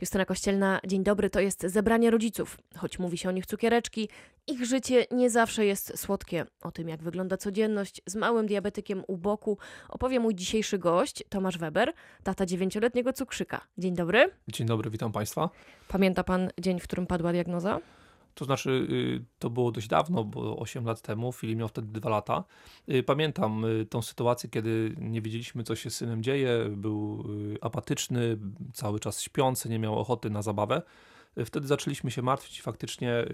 Justyna Kościelna, dzień dobry, to jest zebranie rodziców. Choć mówi się o nich cukiereczki, ich życie nie zawsze jest słodkie. O tym, jak wygląda codzienność z małym diabetykiem u boku, opowie mój dzisiejszy gość, Tomasz Weber, tata dziewięcioletniego cukrzyka. Dzień dobry. Dzień dobry, witam Państwa. Pamięta Pan dzień, w którym padła diagnoza? To znaczy, y, to było dość dawno, bo 8 lat temu, Filip miał wtedy 2 lata. Y, pamiętam y, tą sytuację, kiedy nie wiedzieliśmy, co się z synem dzieje, był apatyczny, cały czas śpiący, nie miał ochoty na zabawę. Wtedy zaczęliśmy się martwić i faktycznie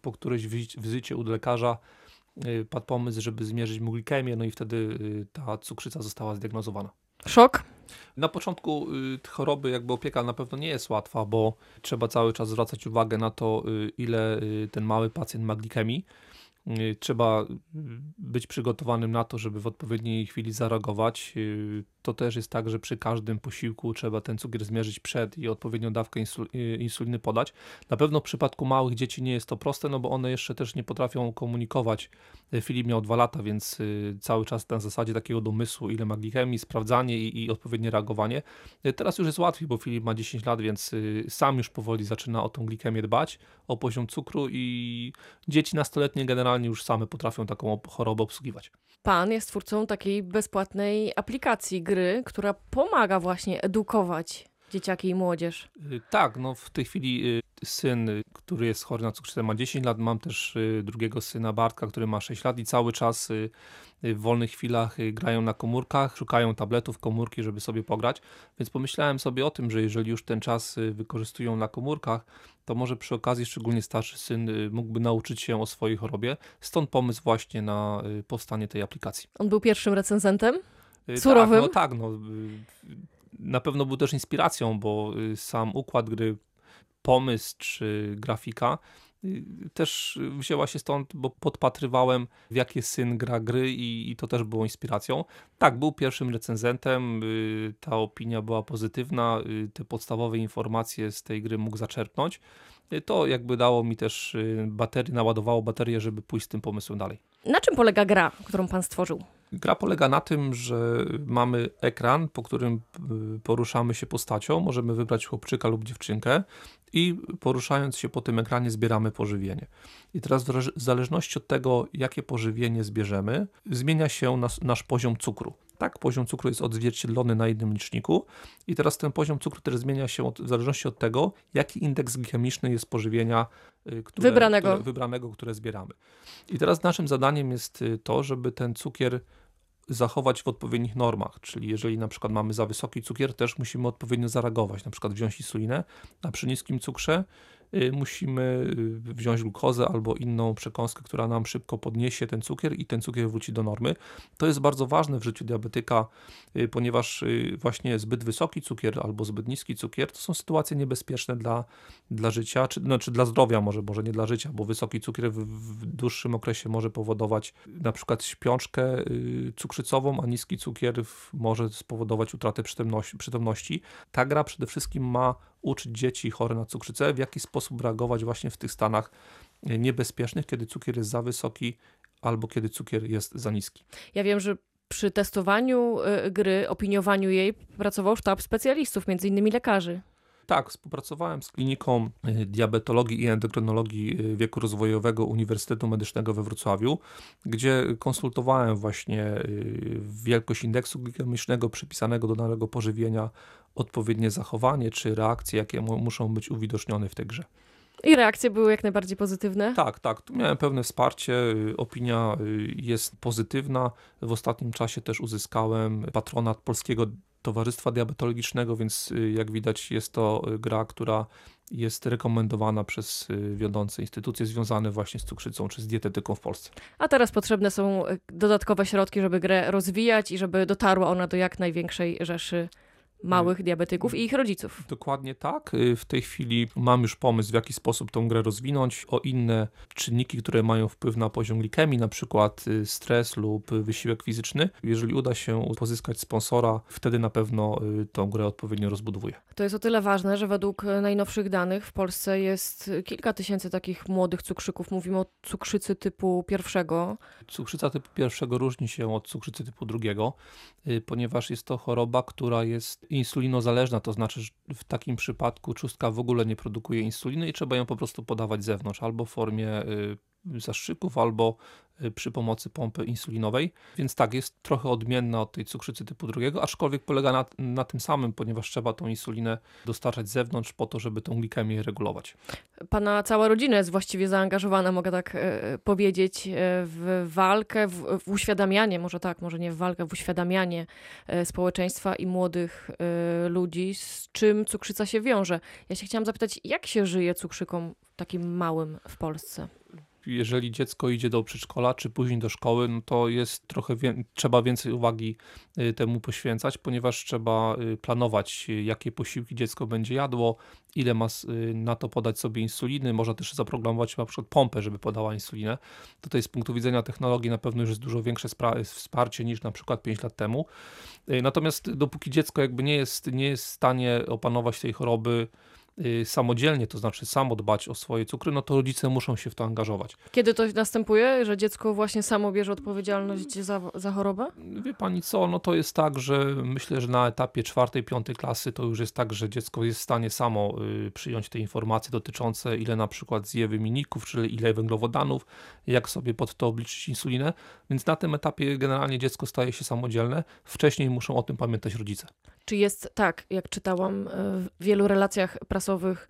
po którejś wizycie u lekarza padł pomysł, żeby zmierzyć mu glikemię, no i wtedy ta cukrzyca została zdiagnozowana. Szok? Na początku y, choroby jakby opieka na pewno nie jest łatwa, bo trzeba cały czas zwracać uwagę na to, y, ile y, ten mały pacjent ma glikemii. Trzeba być przygotowanym na to, żeby w odpowiedniej chwili zareagować to też jest tak, że przy każdym posiłku trzeba ten cukier zmierzyć przed i odpowiednią dawkę y, insuliny podać. Na pewno w przypadku małych dzieci nie jest to proste, no bo one jeszcze też nie potrafią komunikować. Y, Filip miał dwa lata, więc y, cały czas na zasadzie takiego domysłu, ile ma glikemii, sprawdzanie i, odpowiednie reagowanie. Teraz już jest łatwiej, bo Filip ma 10 lat, więc sam już powoli zaczyna o tą glikemię dbać, o poziom cukru i dzieci nastoletnie generalnie już same potrafią taką chorobę obsługiwać. Pan jest twórcą takiej bezpłatnej aplikacji gry, która pomaga właśnie edukować dzieciaki i młodzież. Y, tak, no w tej chwili y, syn, y, który jest chory na cukrzycę ma 10 lat, mam też drugiego syna Bartka, który ma 6 lat i cały czas w wolnych chwilach grają na komórkach, szukają tabletów, komórki, żeby sobie pograć, więc pomyślałem sobie o tym, że jeżeli już ten czas wykorzystują na komórkach, to może przy okazji szczególnie starszy syn mógłby nauczyć się o swojej chorobie. Stąd pomysł właśnie na powstanie tej aplikacji. On był pierwszym recenzentem? Y, Surowym? Tak, no tak, no. Y, na pewno był też inspiracją, bo y, sam układ gry, pomysł czy grafika też wzięła się stąd, bo podpatrywałem w jakie syn gra gry i, i, to też było inspiracją. Tak, był pierwszym recenzentem, ta opinia była pozytywna, te podstawowe informacje z tej gry mógł zaczerpnąć. To jakby dało mi też baterię, naładowało baterię, żeby pójść z tym pomysłem dalej. Na czym polega gra, którą pan stworzył? Gra polega na tym, że mamy ekran, po którym y, poruszamy się postacią. Możemy wybrać chłopczyka lub dziewczynkę i poruszając się po tym ekranie zbieramy pożywienie. I teraz w zależności od tego, jakie pożywienie zbierzemy, zmienia się nas, nasz poziom cukru. Tak, poziom cukru jest odzwierciedlony na jednym liczniku i teraz ten poziom cukru też zmienia się od, w zależności od tego, jaki indeks glikemiczny jest pożywienia y, które, wybranego. Które, wybranego, które zbieramy. I teraz naszym zadaniem jest y, to, żeby ten cukier zachować w odpowiednich normach, czyli jeżeli na przykład mamy za wysoki cukier, też musimy odpowiednio zareagować, na przykład wziąć insulinę, a przy niskim cukrze musimy y, wziąć glukozę albo inną przekąskę, która nam szybko podniesie ten cukier i ten cukier wróci do normy. To jest bardzo ważne w życiu diabetyka, y, ponieważ właśnie zbyt wysoki cukier albo zbyt niski cukier to są sytuacje niebezpieczne dla, dla życia, czy znaczy dla zdrowia może, może nie dla życia, bo wysoki cukier w, w dłuższym okresie może powodować na przykład śpiączkę cukrzycową, a niski cukier może spowodować utratę przytomności. Ta gra przede wszystkim ma uczyć dzieci chore na cukrzycę, w jaki sposób reagować właśnie w tych stanach e, niebezpiecznych, kiedy cukier jest za wysoki albo kiedy cukier jest za niski. Ja wiem, że przy testowaniu e, gry, opiniowaniu jej pracował sztab specjalistów, między innymi lekarzy. Tak, współpracowałem z kliniką e, diabetologii i endokrynologii wieku rozwojowego Uniwersytetu Medycznego we Wrocławiu, gdzie konsultowałem właśnie wielkość indeksu glikemicznego przypisanego do danego pożywienia odpowiednie zachowanie czy reakcje, jakie muszą być uwidocznione w tej grze. I reakcje były jak najbardziej pozytywne? Tak, tak. Tu miałem pewne wsparcie. Y, opinia y, jest pozytywna. W ostatnim czasie też uzyskałem patronat Polskiego Towarzystwa Diabetologicznego, więc y, jak widać jest to gra, która jest rekomendowana przez wiodące instytucje związane właśnie z cukrzycą czy z dietetyką w Polsce. A teraz potrzebne są dodatkowe środki, żeby grę rozwijać i żeby dotarła ona do jak największej rzeszy małych y, diabetyków i ich rodziców. Dokładnie tak. Y, w tej chwili mam już pomysł, w jaki sposób tę grę rozwinąć, o inne czynniki, które mają wpływ na poziom glikemii, na przykład y, stres lub wysiłek fizyczny. Jeżeli uda się pozyskać sponsora, wtedy na pewno tą grę odpowiednio rozbudowuję. To jest o tyle ważne, że według najnowszych danych w Polsce jest kilka tysięcy takich młodych cukrzyków. Mówimy o cukrzycy typu pierwszego. Cukrzyca typu pierwszego różni się od cukrzycy typu drugiego, ponieważ jest to choroba, która jest insulinozależna, to znaczy że w takim przypadku trzustka w ogóle nie produkuje insuliny i trzeba ją po prostu podawać z zewnątrz, albo w formie y, zastrzyków, albo y, przy pomocy pompy insulinowej. Więc tak, jest trochę odmienna od tej cukrzycy typu drugiego, aczkolwiek polega na, na tym samym, ponieważ trzeba tą insulinę dostarczać z zewnątrz po to, żeby tą glikemię regulować. Pana cała rodzina jest właściwie zaangażowana, mogę tak e, powiedzieć, e, w walkę, w, w, uświadamianie, może tak, może nie w walkę, w uświadamianie społeczeństwa i młodych ludzi, z czym cukrzyca się wiąże. Ja się chciałam zapytać, jak się żyje cukrzykom takim małym w Polsce? Jeżeli dziecko idzie do przedszkola czy później do szkoły, no to jest trochę wie trzeba więcej uwagi y, temu poświęcać, ponieważ trzeba y, planować, y, jakie posiłki dziecko będzie jadło, ile ma na to podać sobie insuliny. Można też zaprogramować na przykład pompę, żeby podała insulinę. Tutaj z punktu widzenia technologii na pewno już jest dużo większe wsparcie niż na przykład 5 lat temu. Natomiast dopóki dziecko jakby nie jest, nie jest w stanie opanować tej choroby, samodzielnie, to znaczy samo dbać o swoje cukry, no to rodzice muszą się w to angażować. Kiedy to następuje, że dziecko właśnie samo bierze odpowiedzialność za, za chorobę? Wie pani co, no to jest tak, że myślę, że na etapie czwartej, piątej klasy to już jest tak, że dziecko jest w stanie samo y, przyjąć te informacje dotyczące ile na przykład zje wymienników, czyli ile węglowodanów, jak sobie pod to obliczyć insulinę, więc na tym etapie generalnie dziecko staje się samodzielne. Wcześniej muszą o tym pamiętać rodzice. Czy jest tak, jak czytałam e, w wielu relacjach prasowych,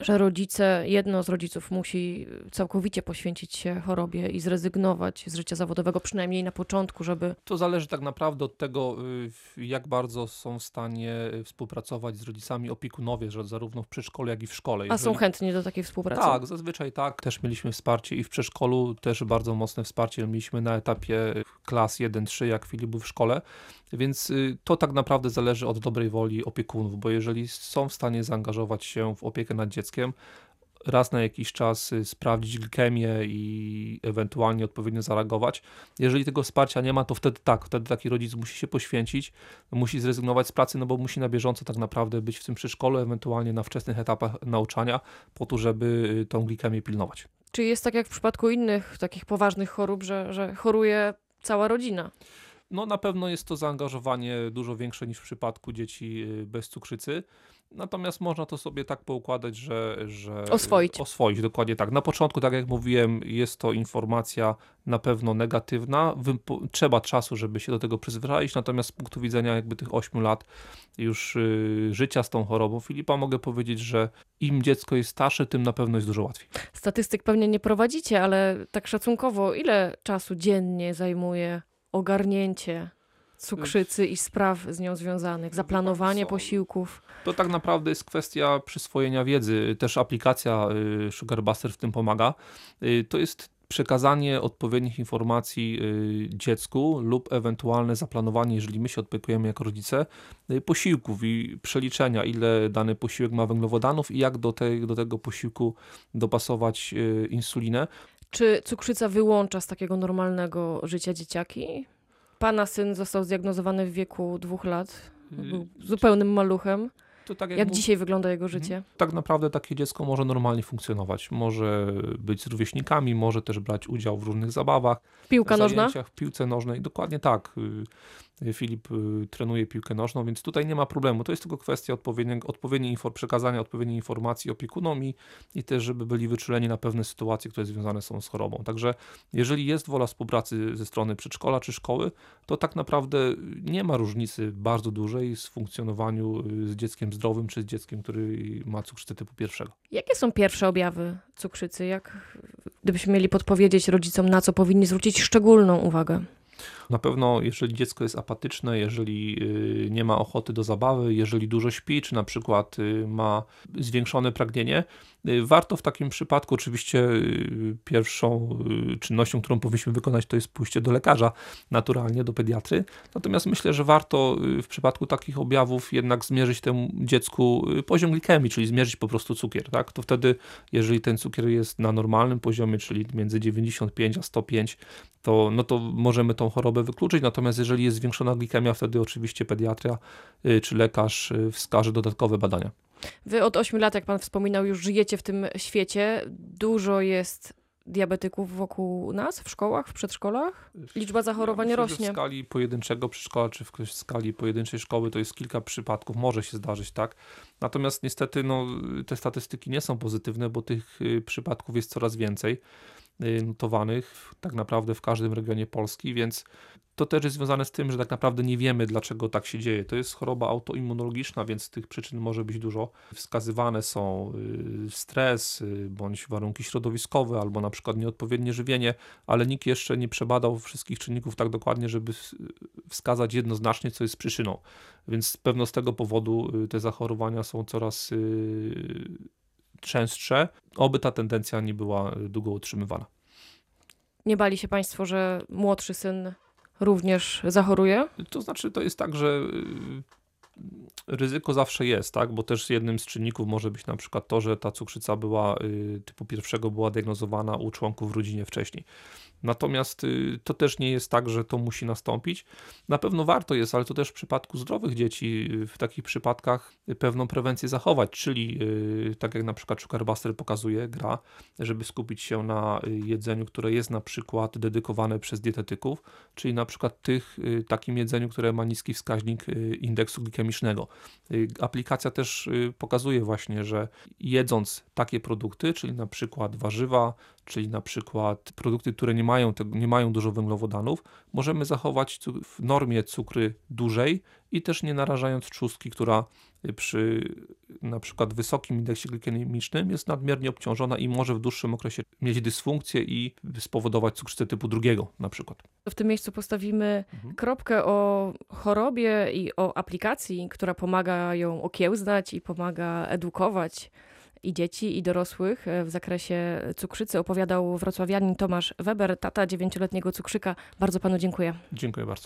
że rodzice, jedno z rodziców musi całkowicie poświęcić się chorobie i zrezygnować z życia zawodowego, przynajmniej na początku, żeby. To zależy tak naprawdę od tego, y, jak bardzo są w stanie y, współpracować z rodzicami opiekunowie, że zarówno w przedszkolu, jak i w szkole. Jeżeli... A są chętni do takiej współpracy? Tak, zazwyczaj tak. Też mieliśmy wsparcie i w przedszkolu, też bardzo mocne wsparcie mieliśmy na etapie klas 1-3, jak Filip był w szkole. Więc y, to tak naprawdę zależy od dobrej woli opiekunów, bo jeżeli są w stanie zaangażować się w opiekę nad dzieckiem, raz na jakiś czas y, sprawdzić glikemię i ewentualnie odpowiednio zareagować. Jeżeli tego wsparcia nie ma, to wtedy tak, wtedy taki rodzic musi się poświęcić, musi zrezygnować z pracy, no bo musi na bieżąco tak naprawdę być w tym przedszkolu, ewentualnie na wczesnych etapach nauczania, po to, żeby y, tą glikemię pilnować. Czy jest tak jak w przypadku innych takich poważnych chorób, że, że choruje cała rodzina? No na pewno jest to zaangażowanie dużo większe niż w przypadku dzieci y, bez cukrzycy. Natomiast można to sobie tak poukładać, że, że. Oswoić. Oswoić, dokładnie tak. Na początku, tak jak mówiłem, jest to informacja na pewno negatywna. Trzeba czasu, żeby się do tego przyzwyczaić. Natomiast z punktu widzenia jakby tych 8 lat już yy, życia z tą chorobą, Filipa, mogę powiedzieć, że im dziecko jest starsze, tym na pewno jest dużo łatwiej. Statystyk pewnie nie prowadzicie, ale tak szacunkowo, ile czasu dziennie zajmuje ogarnięcie cukrzycy i spraw z nią związanych, zaplanowanie posiłków. To tak naprawdę jest kwestia przyswojenia wiedzy. Też aplikacja y, Sugarbuster w tym pomaga. Y, to jest przekazanie odpowiednich informacji y, dziecku lub ewentualne zaplanowanie, jeżeli my się opiekujemy jako rodzice, posiłków i przeliczenia, ile dany posiłek ma węglowodanów i jak do, te, do tego posiłku dopasować insulinę. Czy cukrzyca wyłącza z takiego normalnego życia dzieciaki? Pana syn został zdiagnozowany w wieku dwóch lat. Y, Był zupełnym maluchem. Tak jak, jak mów... dzisiaj wygląda jego mhm. życie? Tak naprawdę takie dziecko może normalnie funkcjonować. Może być z rówieśnikami, może też brać udział w różnych zabawach. Piłka nożna? W piłce nożnej, dokładnie tak. Filip y, trenuje piłkę nożną, więc tutaj nie ma problemu. To jest tylko kwestia odpowiedniej przekazania odpowiedniej informacji opiekunom i, i też, żeby byli wyczuleni na pewne sytuacje, które związane są z chorobą. Także jeżeli jest wola współpracy ze strony przedszkola czy szkoły, to tak naprawdę nie ma różnicy bardzo dużej w funkcjonowaniu y, z dzieckiem zdrowym czy z dzieckiem, który ma cukrzycę typu pierwszego. Jakie są pierwsze objawy cukrzycy? Jak gdybyśmy mieli podpowiedzieć rodzicom, na co powinni zwrócić szczególną uwagę? Na pewno, jeżeli dziecko jest apatyczne, jeżeli y, nie ma ochoty do zabawy, jeżeli dużo śpi, czy na przykład y, ma zwiększone pragnienie, warto w takim przypadku, oczywiście pierwszą czynnością, którą powinniśmy wykonać, to jest pójście do lekarza, naturalnie do pediatry. Natomiast myślę, że warto w przypadku takich objawów jednak zmierzyć temu dziecku poziom glikemii, czyli zmierzyć po prostu cukier. Tak? To wtedy, jeżeli ten cukier jest na normalnym poziomie, czyli między 95 a 105, to, no to możemy tą chorobę wykluczyć, natomiast jeżeli jest zwiększona glikemia, wtedy oczywiście pediatria y, czy lekarz y, wskaże dodatkowe badania. Wy od 8 lat, jak pan wspominał, już żyjecie w tym świecie. Dużo jest diabetyków wokół nas, w szkołach, w przedszkolach? Liczba zachorowań ja myślę, rośnie. W skali pojedynczego przedszkola, czy w skali pojedynczej szkoły to jest kilka przypadków, może się zdarzyć, tak? Natomiast niestety no, te statystyki nie są pozytywne, bo tych y, przypadków jest coraz więcej notowanych tak naprawdę w każdym regionie Polski, więc to też jest związane z tym, że tak naprawdę nie wiemy, dlaczego tak się dzieje. To jest choroba autoimmunologiczna, więc tych przyczyn może być dużo. Wskazywane są y, stres, y, bądź warunki środowiskowe, albo na przykład nieodpowiednie żywienie, ale nikt jeszcze nie przebadał wszystkich czynników tak dokładnie, żeby wskazać jednoznacznie, co jest przyczyną. Więc pewno z tego powodu y, te zachorowania są coraz y, częstsze. Oby ta tendencja nie była y, długo utrzymywana. Nie bali się Państwo, że młodszy syn również zachoruje? To znaczy, to jest tak, że y, ryzyko zawsze jest, tak? Bo też jednym z czynników może być na przykład to, że ta cukrzyca była y, typu pierwszego była diagnozowana u członków w rodzinie wcześniej. Natomiast y, to też nie jest tak, że to musi nastąpić. Na pewno warto jest, ale to też w przypadku zdrowych dzieci, y, w takich przypadkach pewną prewencję zachować, czyli tak jak na przykład Sugarbuster pokazuje, gra, żeby skupić się na jedzeniu, które jest na przykład dedykowane przez dietetyków, czyli na przykład tych, takim jedzeniu, które ma niski wskaźnik indeksu glikemicznego. Y, Aplikacja też y, pokazuje właśnie, że jedząc takie produkty, czyli na przykład warzywa, czyli na przykład produkty, które nie mają, nie mają dużo węglowodanów, możemy zachować w normie cukry dłużej i też nie narażając trzustki, która przy na przykład wysokim indeksie glikemicznym jest nadmiernie obciążona i może w dłuższym okresie mieć dysfunkcję i spowodować cukrzycę typu drugiego na przykład. W tym miejscu postawimy Mhm. kropkę o chorobie i o aplikacji, która pomaga ją okiełznać i pomaga edukować i dzieci, i dorosłych e, w zakresie cukrzycy. Opowiadał wrocławianin Tomasz Weber, tata dziewięcioletniego cukrzyka. Bardzo panu dziękuję. Dziękuję bardzo.